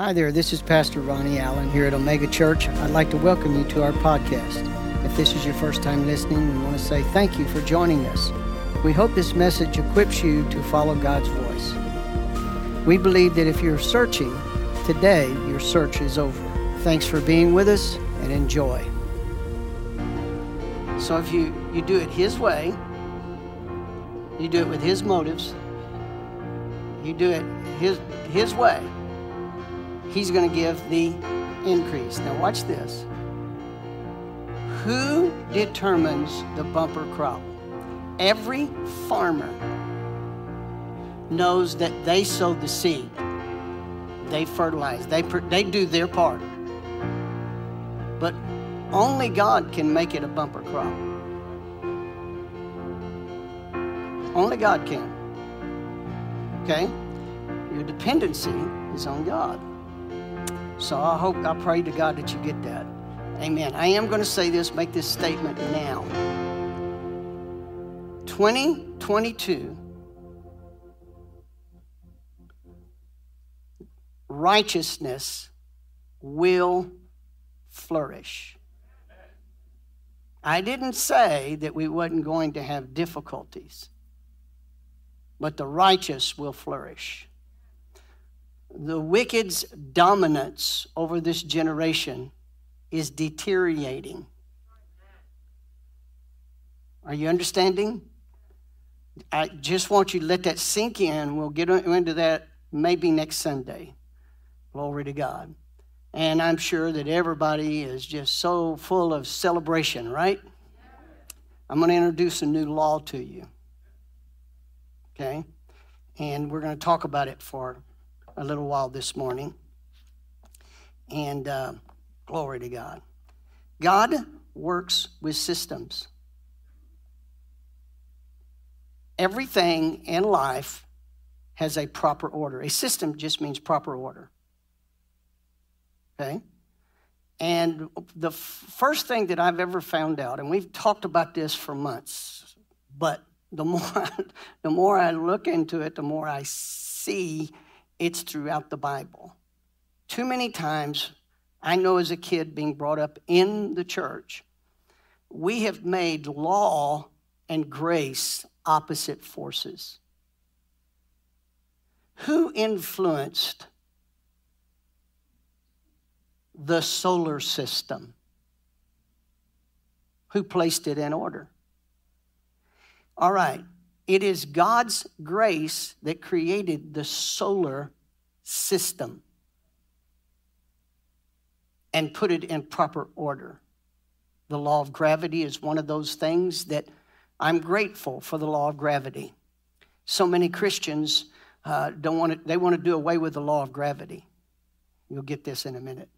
Hi there, this is Pastor Ronnie Allen here at Omega Church. I'd like to welcome you to our podcast. If this is your first time listening, we want to say thank you for joining us. We hope this message equips you to follow God's voice. We believe that if you're searching, today your search is over. Thanks for being with us and enjoy. So if you, you do it His way, you do it with His motives, you do it His, his way, He's going to give the increase. Now, watch this. Who determines the bumper crop? Every farmer knows that they sow the seed, they fertilize, they, they do their part. But only God can make it a bumper crop. Only God can. Okay? Your dependency is on God. So I hope, I pray to God that you get that. Amen. I am going to say this, make this statement now. 2022, righteousness will flourish. I didn't say that we wasn't going to have difficulties, but the righteous will flourish the wicked's dominance over this generation is deteriorating. Are you understanding? I just want you to let that sink in. We'll get into that maybe next Sunday. Glory to God. And I'm sure that everybody is just so full of celebration, right? I'm going to introduce a new law to you. Okay? And we're going to talk about it for a little while this morning. And uh, glory to God. God works with systems. Everything in life has a proper order. A system just means proper order. Okay? And the f- first thing that I've ever found out, and we've talked about this for months, but the more, the more I look into it, the more I see it's throughout the Bible. Too many times, I know as a kid being brought up in the church, we have made law and grace opposite forces. Who influenced the solar system? Who placed it in order? All right, it is God's grace that created the solar system and put it in proper order. The law of gravity is one of those things that I'm grateful for the law of gravity. So many Christians uh, don't want to, they want to do away with the law of gravity. You'll get this in a minute.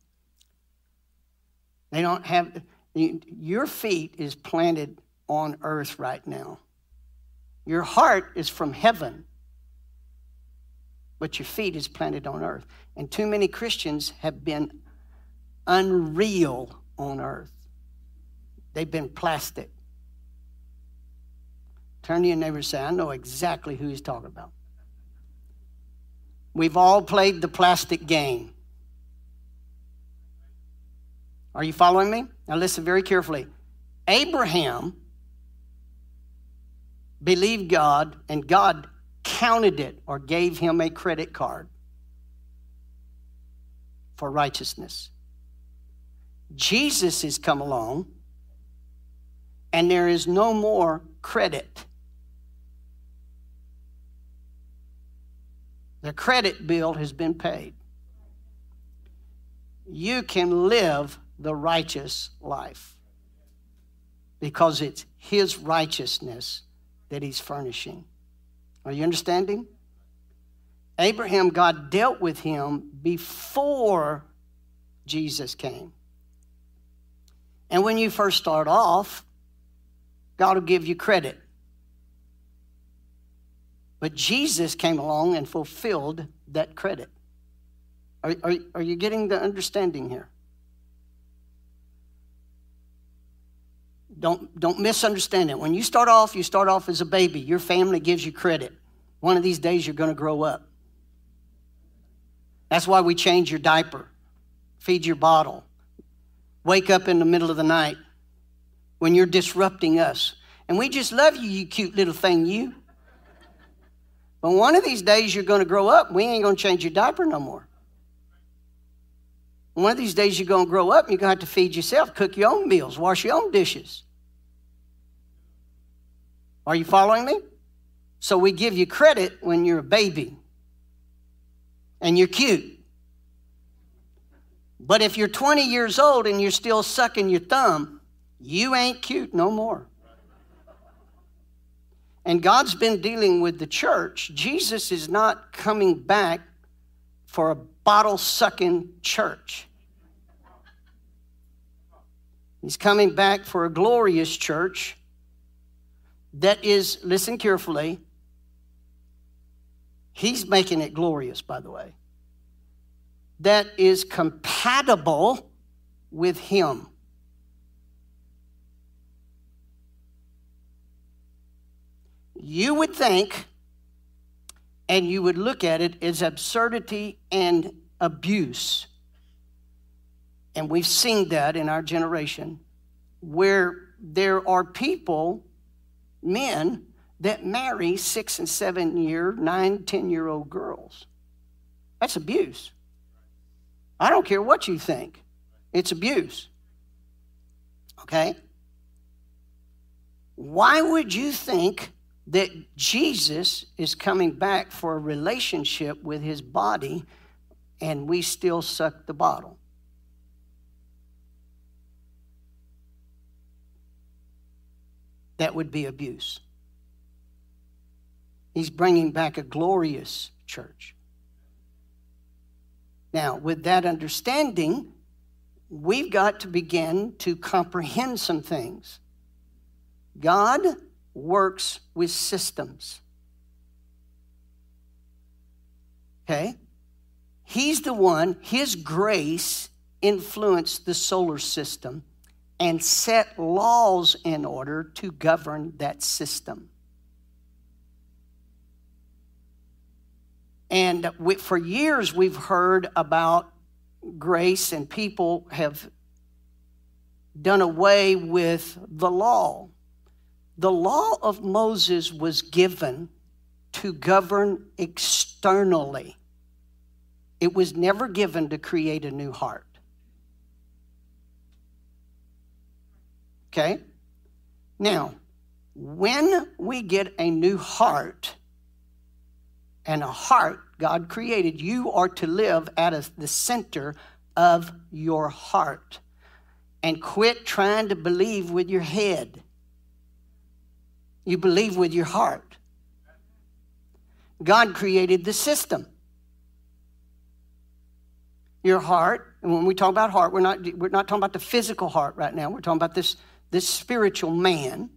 They don't have, your feet is planted on earth right now. Your heart is from heaven, but your feet is planted on earth. And too many Christians have been unreal on earth. They've been plastic. Turn to your neighbor and say, I know exactly who he's talking about. We've all played the plastic game. Are you following me? Now listen very carefully. Abraham believed God, and God counted it or gave him a credit card for righteousness. Jesus has come along, and there is no more credit. The credit bill has been paid. You can live the righteous life because it's His righteousness that he's furnishing. Are you understanding? Abraham, God dealt with him before Jesus came. And when you first start off, God will give you credit. But Jesus came along and fulfilled that credit. Are, are, are you getting the understanding here? Don't, don't misunderstand it. When you start off, you start off as a baby. Your family gives you credit. One of these days, you're going to grow up. That's why we change your diaper, feed your bottle, wake up in the middle of the night when you're disrupting us. And we just love you, you cute little thing, you. But one of these days you're going to grow up. We ain't going to change your diaper no more. One of these days you're going to grow up and you're going to have to feed yourself, cook your own meals, wash your own dishes. Are you following me? So we give you credit when you're a baby and you're cute. But if you're 20 years old and you're still sucking your thumb, you ain't cute no more. And God's been dealing with the church. Jesus is not coming back for a bottle sucking church. He's coming back for a glorious church that is, listen carefully, he's making it glorious, by the way, that is compatible with him. You would think, and you would look at it as absurdity and abuse. And we've seen that in our generation, where there are people men that marry six and seven year, nine, ten year old girls. That's abuse. I don't care what you think, it's abuse. Okay? Why would you think that Jesus is coming back for a relationship with his body and we still suck the bottle? That would be abuse. He's bringing back a glorious church. Now, with that understanding, we've got to begin to comprehend some things. God works with systems. Okay? He's the one, His grace influenced the solar system and set laws in order to govern that system. And we, for years, we've heard about grace, and people have done away with the law. The law of Moses was given to govern externally, it was never given to create a new heart. Okay? Now, when we get a new heart, and a heart God created, you are to live at a, the center of your heart and quit trying to believe with your head. You believe with your heart. God created the system. Your heart, and when we talk about heart, we're not, we're not talking about the physical heart right now. We're talking about this this spiritual man,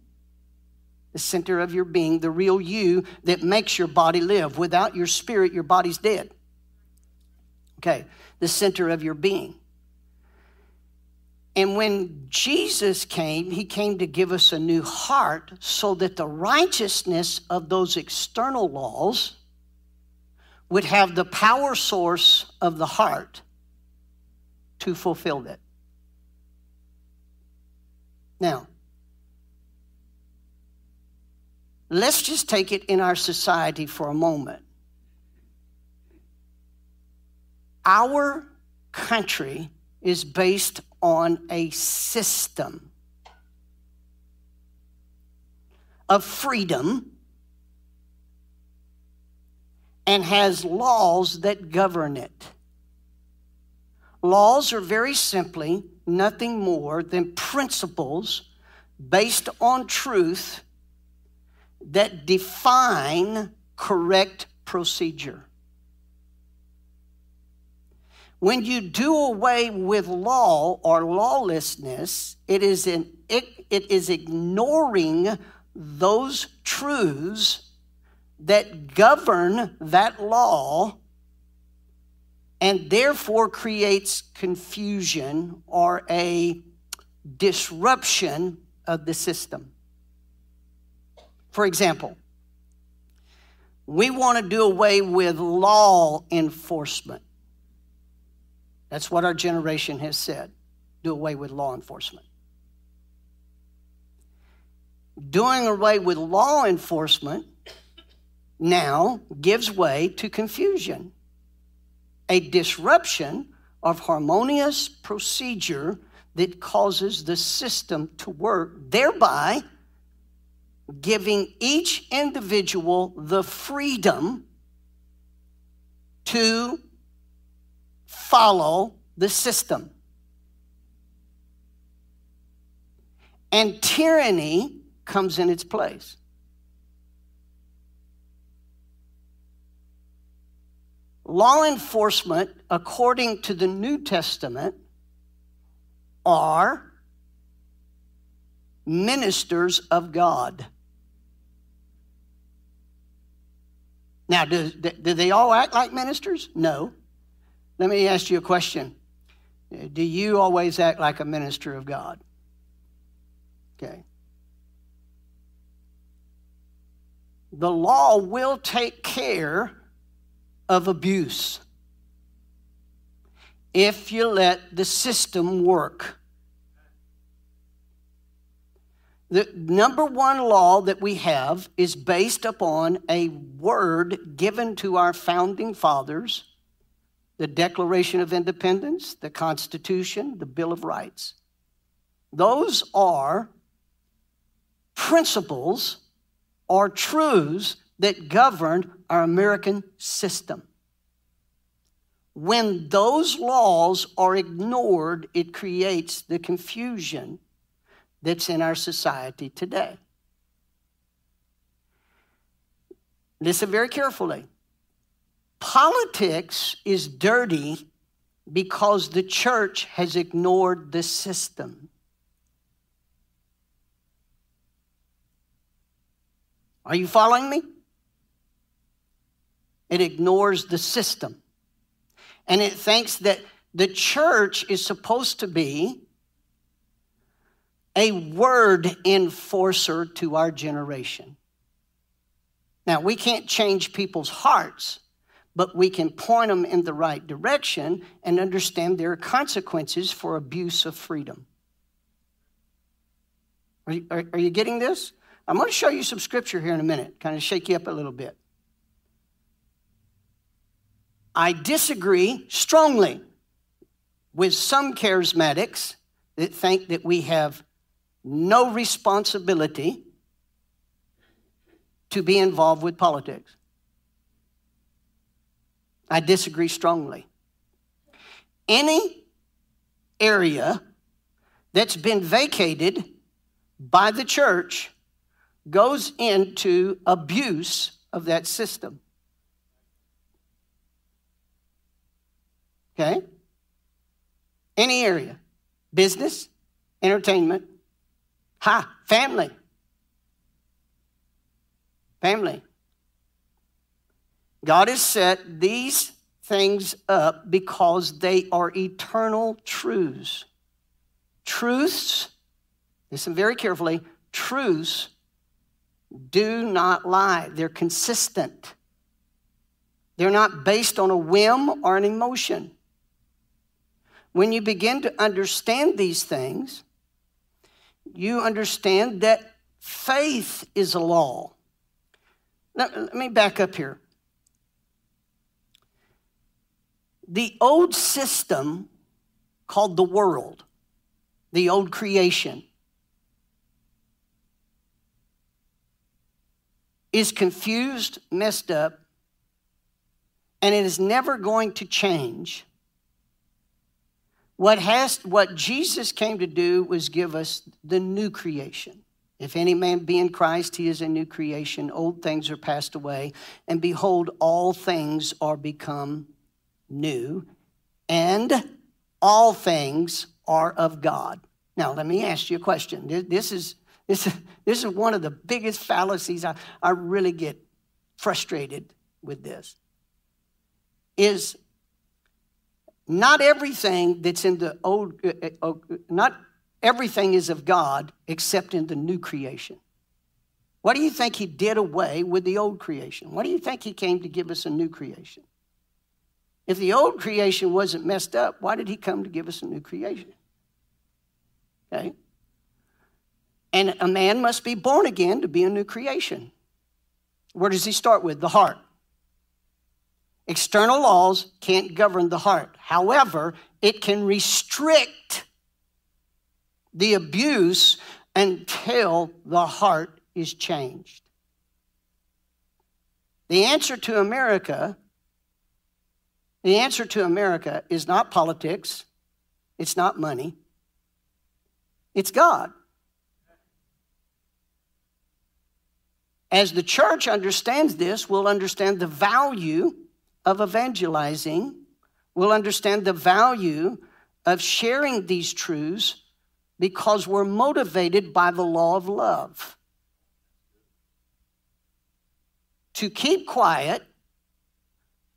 the center of your being, the real you that makes your body live. Without your spirit, your body's dead. Okay, the center of your being. And when Jesus came, he came to give us a new heart so that the righteousness of those external laws would have the power source of the heart to fulfill it. Now, let's just take it in our society for a moment. Our country is based on a system of freedom and has laws that govern it. Laws are very simply nothing more than principles based on truth that define correct procedure. When you do away with law or lawlessness, it is, an, it, it is ignoring those truths that govern that law and therefore creates confusion or a disruption of the system. For example, we want to do away with law enforcement. That's what our generation has said do away with law enforcement. Doing away with law enforcement now gives way to confusion, a disruption of harmonious procedure that causes the system to work, thereby giving each individual the freedom to follow the system. And tyranny comes in its place. Law enforcement, according to the New Testament, are ministers of God. Now, do, do they all act like ministers? No. Let me ask you a question. Do you always act like a minister of God? Okay. The law will take care of abuse if you let the system work. The number one law that we have is based upon a word given to our founding fathers the Declaration of Independence, the Constitution, the Bill of Rights. Those are principles or truths that governed our American system. When those laws are ignored, it creates the confusion that's in our society today. Listen very carefully. Politics is dirty because the church has ignored the system. Are you following me? It ignores the system. And it thinks that the church is supposed to be a word enforcer to our generation. Now, we can't change people's hearts, but we can point them in the right direction and understand there are consequences for abuse of freedom. Are you, are, are you getting this? I'm going to show you some scripture here in a minute, kind of shake you up a little bit. I disagree strongly with some charismatics that think that we have no responsibility to be involved with politics. I disagree strongly. Any area that's been vacated by the church goes into abuse of that system. Okay? Any area business, entertainment, ha, family. Family. God has set these things up because they are eternal truths. Truths, listen very carefully, truths do not lie, they're consistent. They're not based on a whim or an emotion. When you begin to understand these things, you understand that faith is a law. Now, let me back up here. The old system called the world, the old creation, is confused, messed up, and it is never going to change. What, has, what Jesus came to do was give us the new creation. If any man be in Christ, he is a new creation. Old things are passed away, and behold, all things are become new, and all things are of God. Now, let me ask you a question. This is, this, this is one of the biggest fallacies. I, I really get frustrated with this is not everything that's in the old, uh, uh, uh, not everything is of God except in the new creation. What do you think he did away with the old creation? What do you think he came to give us a new creation? If the old creation wasn't messed up, why did he come to give us a new creation? Okay? And a man must be born again to be a new creation. Where does he start with? The heart. External laws can't govern the heart. However, it can restrict the abuse until the heart is changed. The answer to America, the answer to America is not politics, it's not money, it's God. As the church understands this, we'll understand the value of evangelizing, we'll understand the value of sharing these truths because we're motivated by the law of love. To keep quiet,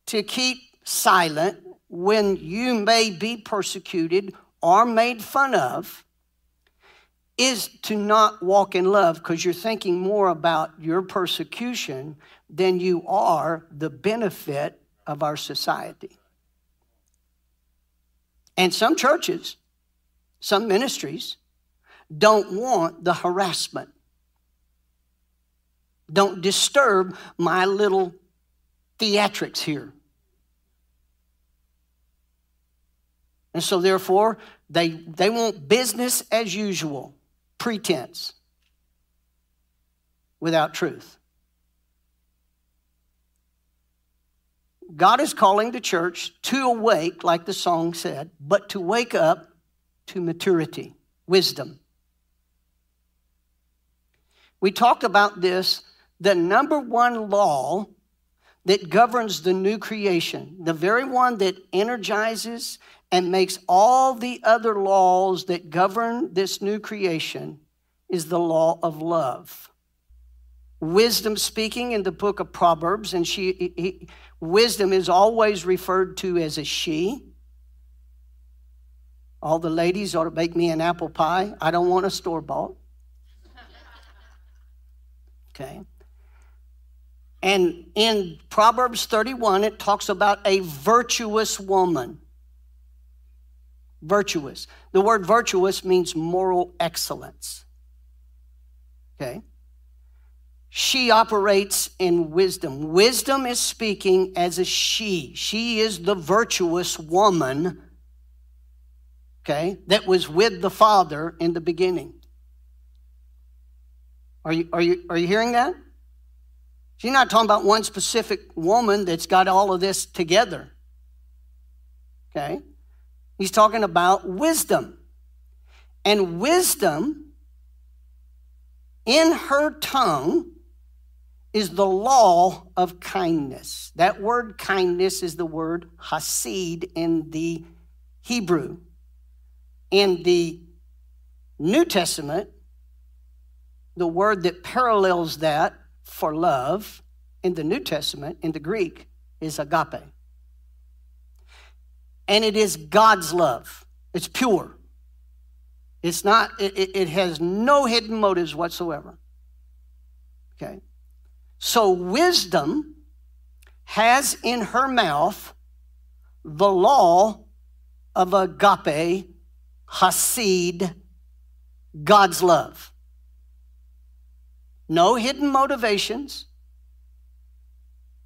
to keep silent when you may be persecuted or made fun of, is to not walk in love because you're thinking more about your persecution than you are the benefit of our society. And some churches, some ministries, don't want the harassment. Don't disturb my little theatrics here. And so, therefore, they, they want business as usual, pretense, without truth. God is calling the church to awake, like the song said, but to wake up to maturity, wisdom. We talked about this. The number one law that governs the new creation, the very one that energizes and makes all the other laws that govern this new creation, is the law of love. Wisdom speaking in the book of Proverbs, and she, he, wisdom is always referred to as a she. All the ladies ought to bake me an apple pie. I don't want a store bought. Okay. And in Proverbs 31, it talks about a virtuous woman. Virtuous. The word virtuous means moral excellence. Okay. She operates in wisdom. Wisdom is speaking as a she. She is the virtuous woman, okay, that was with the Father in the beginning. Are you, are you, are you hearing that? She's not talking about one specific woman that's got all of this together. Okay? He's talking about wisdom. And wisdom in her tongue is the law of kindness. That word kindness is the word hesed in the Hebrew. In the New Testament, the word that parallels that for love in the New Testament, in the Greek, is agape. And it is God's love. It's pure. It's not, it, it has no hidden motives whatsoever. Okay. So wisdom has in her mouth the law of agape, hesed, God's love. No hidden motivations.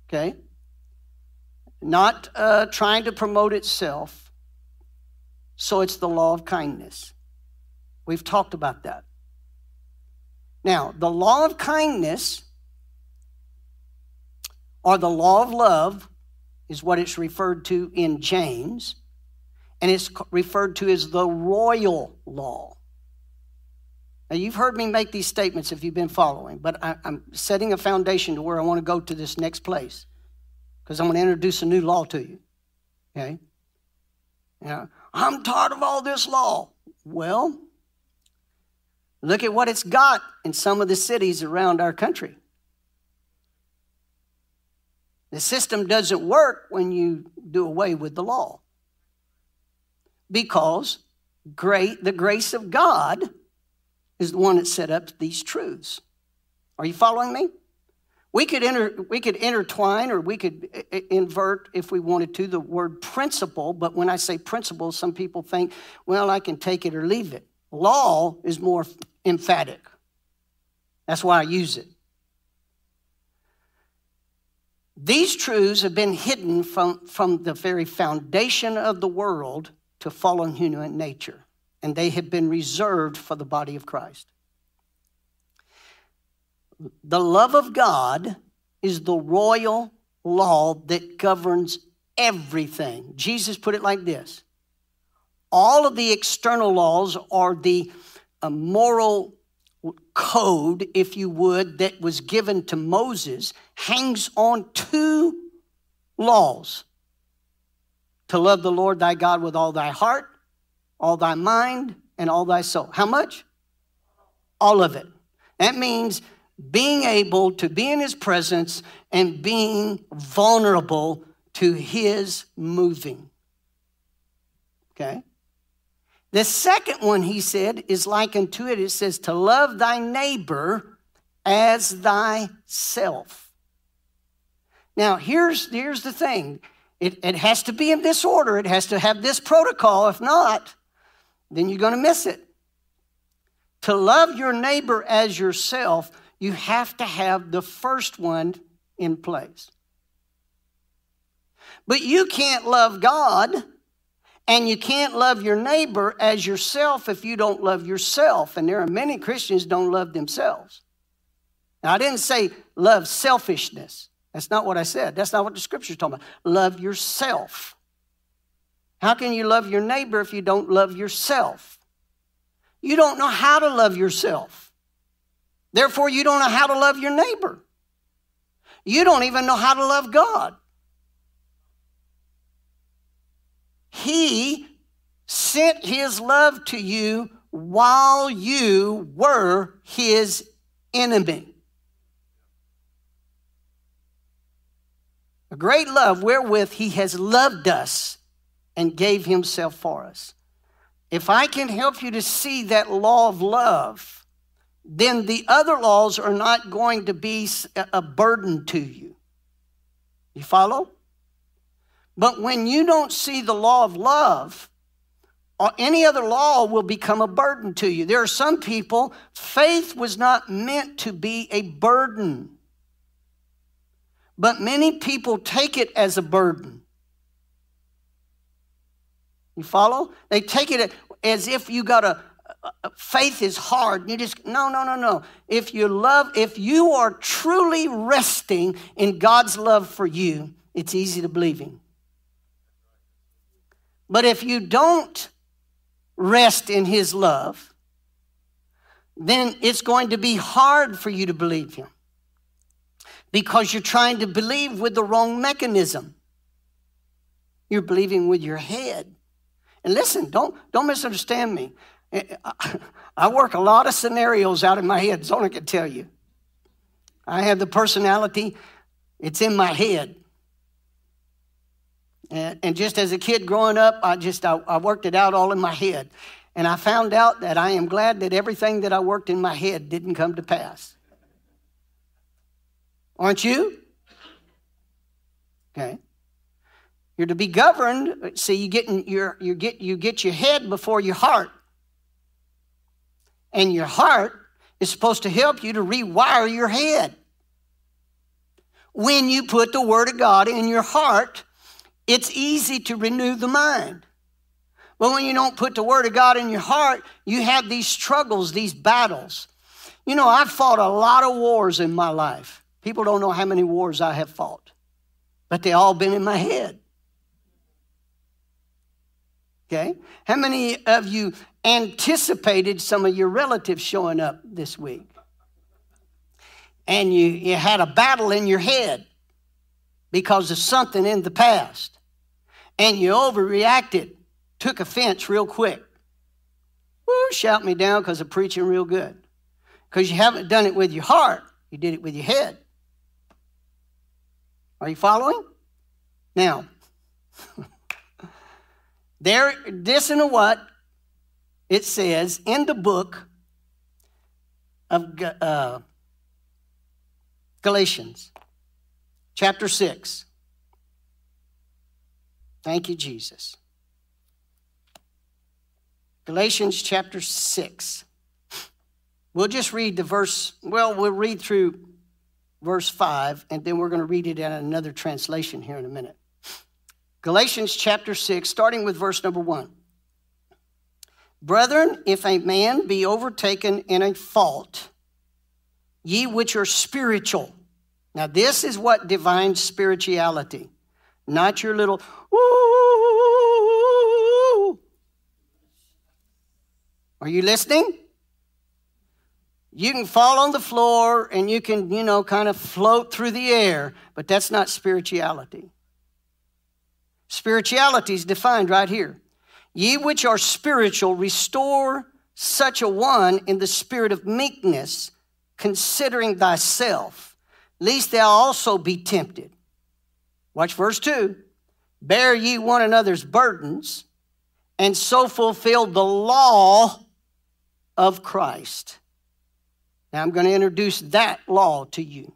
Okay? Not uh, trying to promote itself. So it's the law of kindness. We've talked about that. Now, the law of kindness or the law of love is what it's referred to in James, and it's referred to as the royal law. Now, you've heard me make these statements if you've been following, but I, am setting a foundation to where I want to go to this next place because I'm going to introduce a new law to you. Okay? Now, I'm tired of all this law. Well, look at what it's got in some of the cities around our country. The system doesn't work when you do away with the law because great the grace of God is the one that set up these truths. Are you following me? We could, inter, we could intertwine or we could invert, if we wanted to, the word principle. But when I say principle, some people think, well, I can take it or leave it. Law is more emphatic. That's why I use it. These truths have been hidden from, from the very foundation of the world to fallen human nature, and they have been reserved for the body of Christ. The love of God is the royal law that governs everything. Jesus put it like this all of the external laws are the uh, moral code, if you would, that was given to Moses hangs on two laws to love the Lord thy God with all thy heart, all thy mind, and all thy soul. How much? All of it. That means being able to be in his presence and being vulnerable to his moving. Okay? The second one he said is like unto it. It says to love thy neighbor as thyself. Now, here's, here's the thing it, it has to be in this order, it has to have this protocol. If not, then you're going to miss it. To love your neighbor as yourself, you have to have the first one in place. But you can't love God and you can't love your neighbor as yourself if you don't love yourself. And there are many Christians don't love themselves. Now, I didn't say love selfishness. That's not what I said. That's not what the scripture's talking about. Love yourself. How can you love your neighbor if you don't love yourself? You don't know how to love yourself. Therefore, you don't know how to love your neighbor. You don't even know how to love God. He sent his love to you while you were his enemy. A great love wherewith he has loved us and gave himself for us. If I can help you to see that law of love, then the other laws are not going to be a burden to you. You follow? But when you don't see the law of love, or any other law will become a burden to you. There are some people, faith was not meant to be a burden. But many people take it as a burden. You follow? They take it as if you got a, faith is hard. You just no, no, no, no. If you love, if you are truly resting in God's love for you, it's easy to believe Him. But if you don't rest in His love, then it's going to be hard for you to believe Him because you're trying to believe with the wrong mechanism. You're believing with your head. And listen, don't, don't misunderstand me. I work a lot of scenarios out in my head, I can tell you. I have the personality, it's in my head. And, and just as a kid growing up, I just I, I worked it out all in my head. And I found out that I am glad that everything that I worked in my head didn't come to pass. Aren't you? Okay. You're to be governed. See, you get your you get you get your head before your heart. And your heart is supposed to help you to rewire your head. When you put the Word of God in your heart, it's easy to renew the mind. But when you don't put the Word of God in your heart, you have these struggles, these battles. You know, I've fought a lot of wars in my life. People don't know how many wars I have fought, but they all been in my head. Okay? How many of you anticipated some of your relatives showing up this week? And you, you had a battle in your head because of something in the past. And you overreacted, took offense real quick. Woo, shout me down because I'm preaching real good. Because you haven't done it with your heart, you did it with your head. Are you following? Now, there, this and what it says in the book of uh, Galatians chapter 6. Thank you, Jesus. Galatians chapter 6. We'll just read the verse, well, we'll read through verse 5, and then we're going to read it in another translation here in a minute. Galatians chapter 6, starting with verse number 1. Brethren, if a man be overtaken in a fault, ye which are spiritual. Now, this is what divine spirituality, not your little, ooh. Are you listening? You can fall on the floor and you can, you know, kind of float through the air, but that's not spirituality. Spirituality is defined right here. Ye which are spiritual, restore such a one in the spirit of meekness, considering thyself, lest thou also be tempted. Watch verse 2. Bear ye one another's burdens, and so fulfill the law of Christ. Now I'm going to introduce that law to you.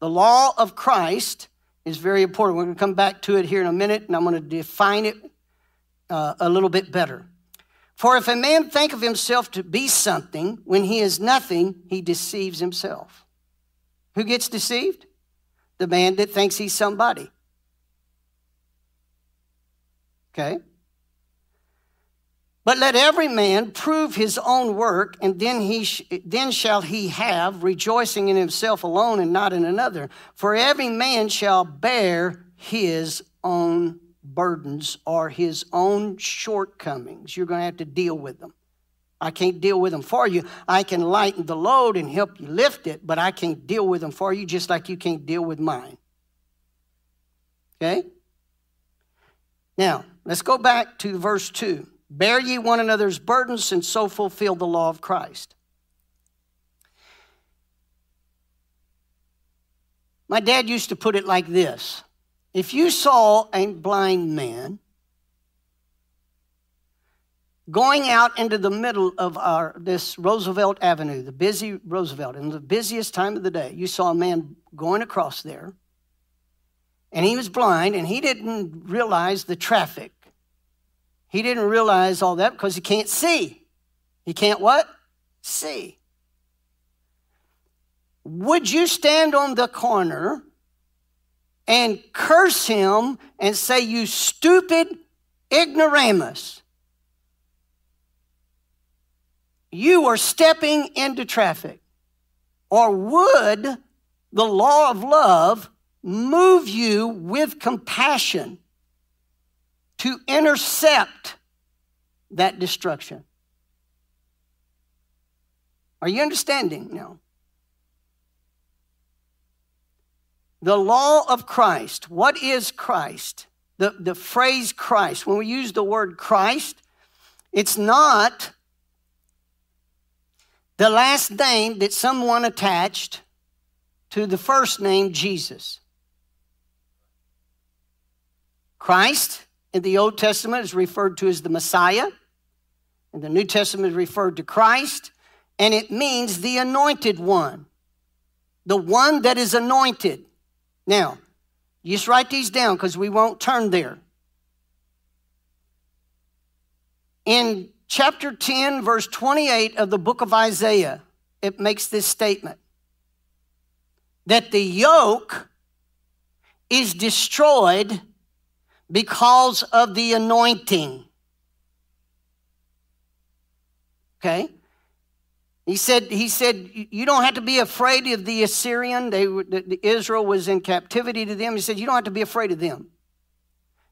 The law of Christ is very important. We're going to come back to it here in a minute, and I'm going to define it uh, a little bit better. For if a man think of himself to be something when he is nothing, he deceives himself. Who gets deceived? The man that thinks he's somebody. Okay? But let every man prove his own work, and then, he sh- then shall he have rejoicing in himself alone and not in another. For every man shall bear his own burdens or his own shortcomings. You're going to have to deal with them. I can't deal with them for you. I can lighten the load and help you lift it, but I can't deal with them for you just like you can't deal with mine. Okay? Now, let's go back to verse 2. Bear ye one another's burdens, and so fulfill the law of Christ. My dad used to put it like this If you saw a blind man going out into the middle of our this Roosevelt Avenue, the busy Roosevelt, in the busiest time of the day, you saw a man going across there, and he was blind, and he didn't realize the traffic. He didn't realize all that because he can't see. He can't what? See. Would you stand on the corner and curse him and say, You stupid ignoramus? You are stepping into traffic. Or would the law of love move you with compassion to intercept that destruction. Are you understanding now? The law of Christ. What is Christ? The, the phrase Christ, when we use the word Christ, it's not the last name that someone attached to the first name Jesus. Christ in the Old Testament is referred to as the Messiah. In the New Testament is referred to Christ. And it means the anointed one, the one that is anointed. Now, just write these down because we won't turn there. In chapter 10, verse 28 of the book of Isaiah, it makes this statement that the yoke is destroyed because of the anointing. Okay? He said, he said, you don't have to be afraid of the Assyrian. They, the, Israel was in captivity to them. He said, you don't have to be afraid of them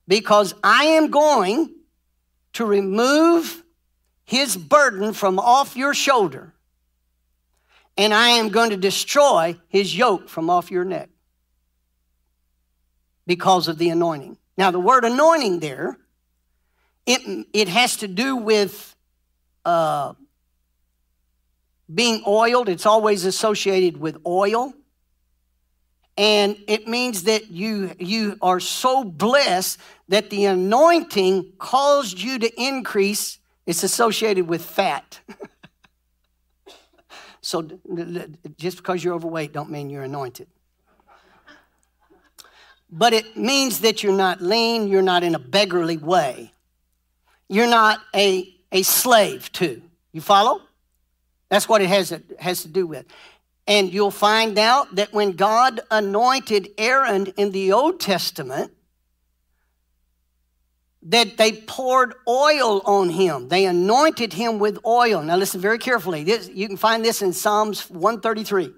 because I am going to remove his burden from off your shoulder and I am going to destroy his yoke from off your neck because of the anointing. Now, the word anointing there, it, it has to do with uh, being oiled. It's always associated with oil. And it means that you, you are so blessed that the anointing caused you to increase. It's associated with fat. So just because you're overweight don't mean you're anointed. But it means that you're not lean, you're not in a beggarly way. You're not a, a slave to. You follow? That's what it has, it has to do with. And you'll find out that when God anointed Aaron in the Old Testament, that they poured oil on him. They anointed him with oil. Now listen very carefully. This, you can find this in Psalms 133.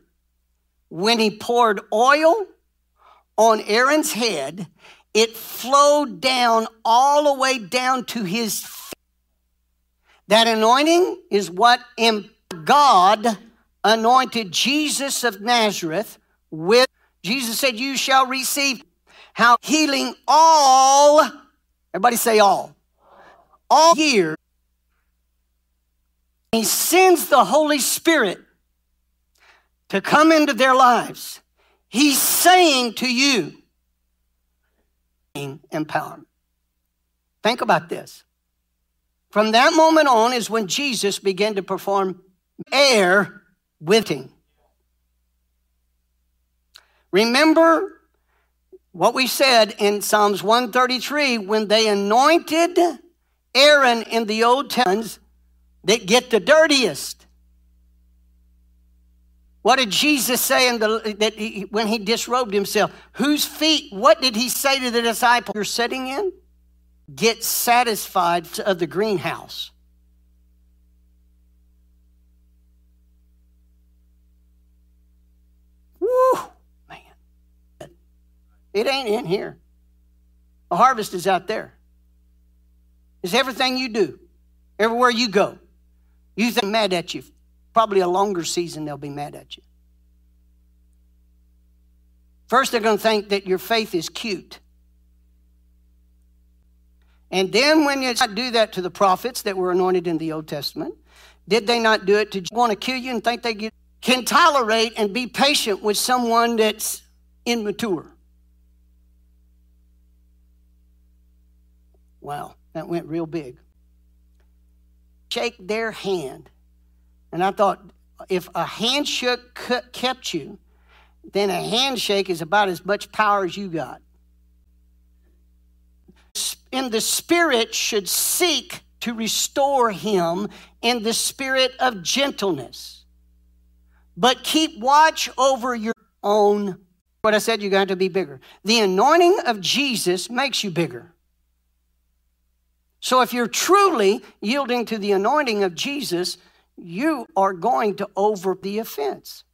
When he poured oil on Aaron's head, it flowed down all the way down to his feet. That anointing is what God anointed Jesus of Nazareth with. Jesus said, You shall receive how healing all Everybody say all. All year, he sends the Holy Spirit to come into their lives. He's saying to you, empowerment. Think about this. From that moment on is when Jesus began to perform air with him. Remember what we said in Psalms 133 when they anointed Aaron in the old times that get the dirtiest. What did Jesus say in the, that he, when he disrobed himself? Whose feet, what did he say to the disciples you're sitting in? Get satisfied of the greenhouse. It ain't in here. The harvest is out there. It's everything you do, everywhere you go. You think mad at you. Probably a longer season, they'll be mad at you. First, they're going to think that your faith is cute. And then, when you do that to the prophets that were anointed in the Old Testament, did they not do it to want to kill you and think they can tolerate and be patient with someone that's immature? Wow, that went real big. Shake their hand. And I thought, if a handshake kept you, then a handshake is about as much power as you got. In the spirit should seek to restore him in the spirit of gentleness. But keep watch over your own. What I said, you got to be bigger. The anointing of Jesus makes you bigger. So if you're truly yielding to the anointing of Jesus, you are going to over the offense.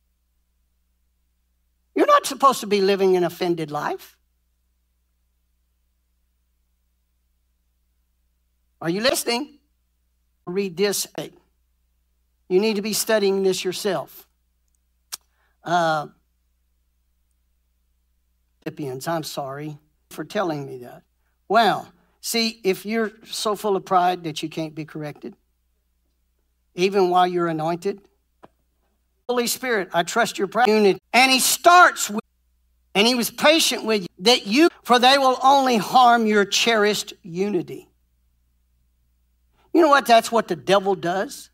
You're not supposed to be living an offended life. Are you listening? Read this. You need to be studying this yourself. Uh, Philippians, I'm sorry for telling me that. Well, See, if you're so full of pride that you can't be corrected, even while you're anointed, Holy Spirit, I trust your unity. And he starts with, and he was patient with you, that you, for they will only harm your cherished unity. You know what? That's what the devil does.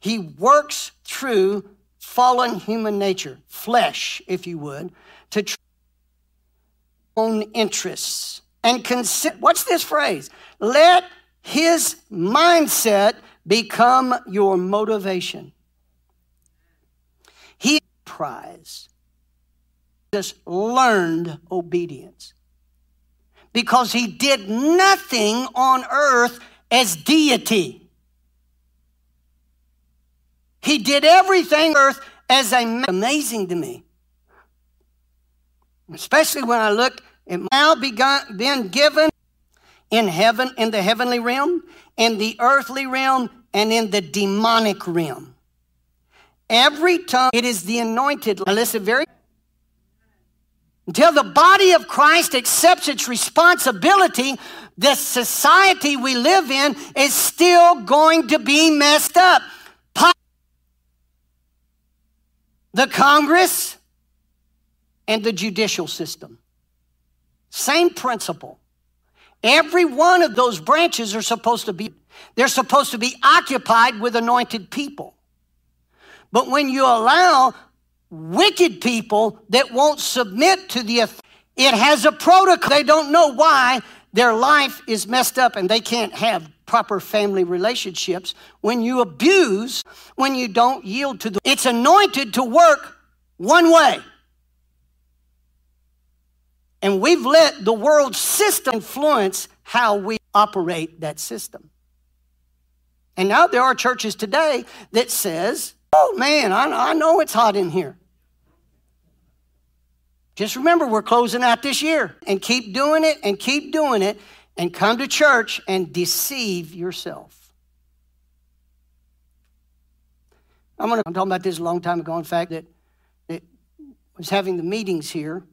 He works through fallen human nature, flesh, if you would, to own interests and consider, what's this phrase? Let his mindset become your motivation. He prize just learned obedience because he did nothing on earth as deity. He did everything earth as a amazing to me. Especially when I look it now begun, been given in heaven, in the heavenly realm, in the earthly realm, and in the demonic realm. Every tongue, it is the anointed. Listen very until the body of Christ accepts its responsibility, the society we live in is still going to be messed up. The Congress and the judicial system. Same principle. Every one of those branches are supposed to be, they're supposed to be occupied with anointed people. But when you allow wicked people that won't submit to the it has a protocol. They don't know why their life is messed up and they can't have proper family relationships. When you abuse, when you don't yield to the it's anointed to work one way. And we've let the world system influence how we operate that system. And now there are churches today that says, oh man, I, I know it's hot in here. Just remember, we're closing out this year and keep doing it and keep doing it and come to church and deceive yourself. I'm, gonna, I'm talking about this a long time ago. In fact, that, that was having the meetings here.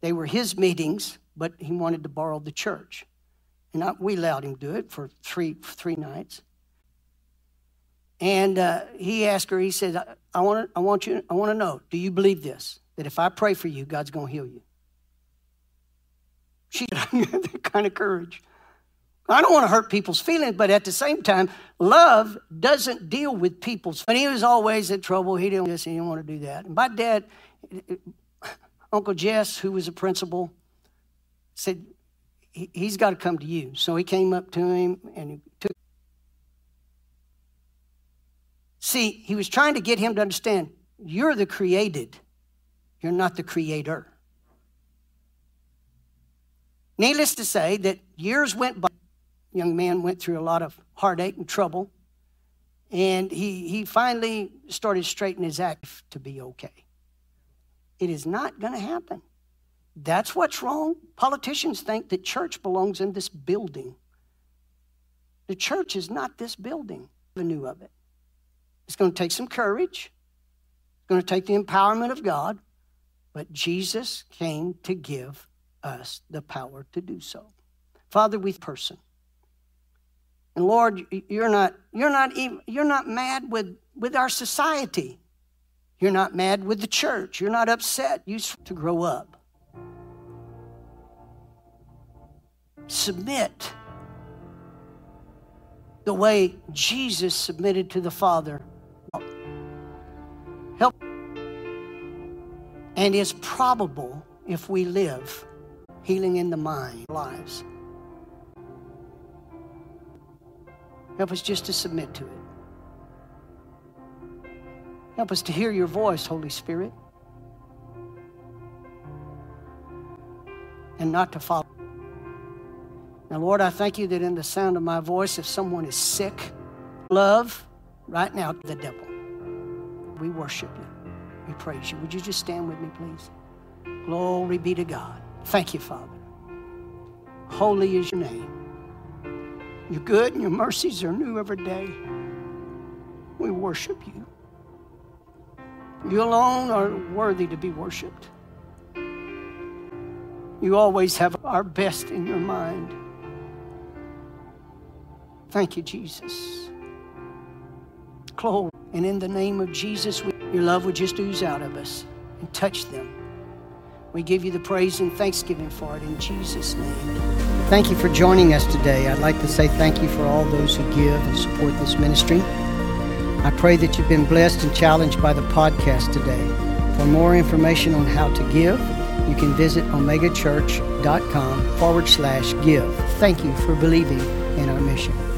They were his meetings, but he wanted to borrow the church. And I, we allowed him to do it for three, three nights. And uh, he asked her, he said, I, I, want I, want you, I want to know, do you believe this? That if I pray for you, God's going to heal you? She had that kind of courage. I don't want to hurt people's feelings, but at the same time, love doesn't deal with people's. And he was always in trouble. He didn't this. He didn't want to do that. And my dad, Uncle Jess, who was a principal, said he's got to come to you. So he came up to him and he took. See, he was trying to get him to understand you're the created, you're not the creator. Needless to say, that years went by. Young man went through a lot of heartache and trouble, and he, he finally started straightening his act to be okay. It is not going to happen. That's what's wrong. Politicians think that church belongs in this building. The church is not this building, the new of it. It's going to take some courage. It's going to take the empowerment of God. But Jesus came to give us the power to do so. Father, we person. And Lord, you're not, you're not, even, you're not mad with, with our society. You're not mad with the church. You're not upset. You to grow up. Submit the way Jesus submitted to the Father Help. And it's probable if we live healing in the mind lives. Help us just to submit to it. Help us to hear your voice, Holy Spirit, and not to follow. Now, Lord, I thank you that in the sound of my voice, if someone is sick, love right now the devil. We worship you. We praise you. Would you just stand with me, please? Glory be to God. Thank you, Father. Holy is your name. You're good and your mercies are new every day. We worship you. You alone are worthy to be worshiped. You always have our best in your mind. Thank you, Jesus. Glory. And in the name of Jesus, your love would just ooze out of us and touch them. We give you the praise and thanksgiving for it in Jesus' name. Thank you for joining us today. I'd like to say thank you for all those who give and support this ministry. I pray that you've been blessed and challenged by the podcast today. For more information on how to give, you can visit omegachurch.com forward slash give. Thank you for believing in our mission.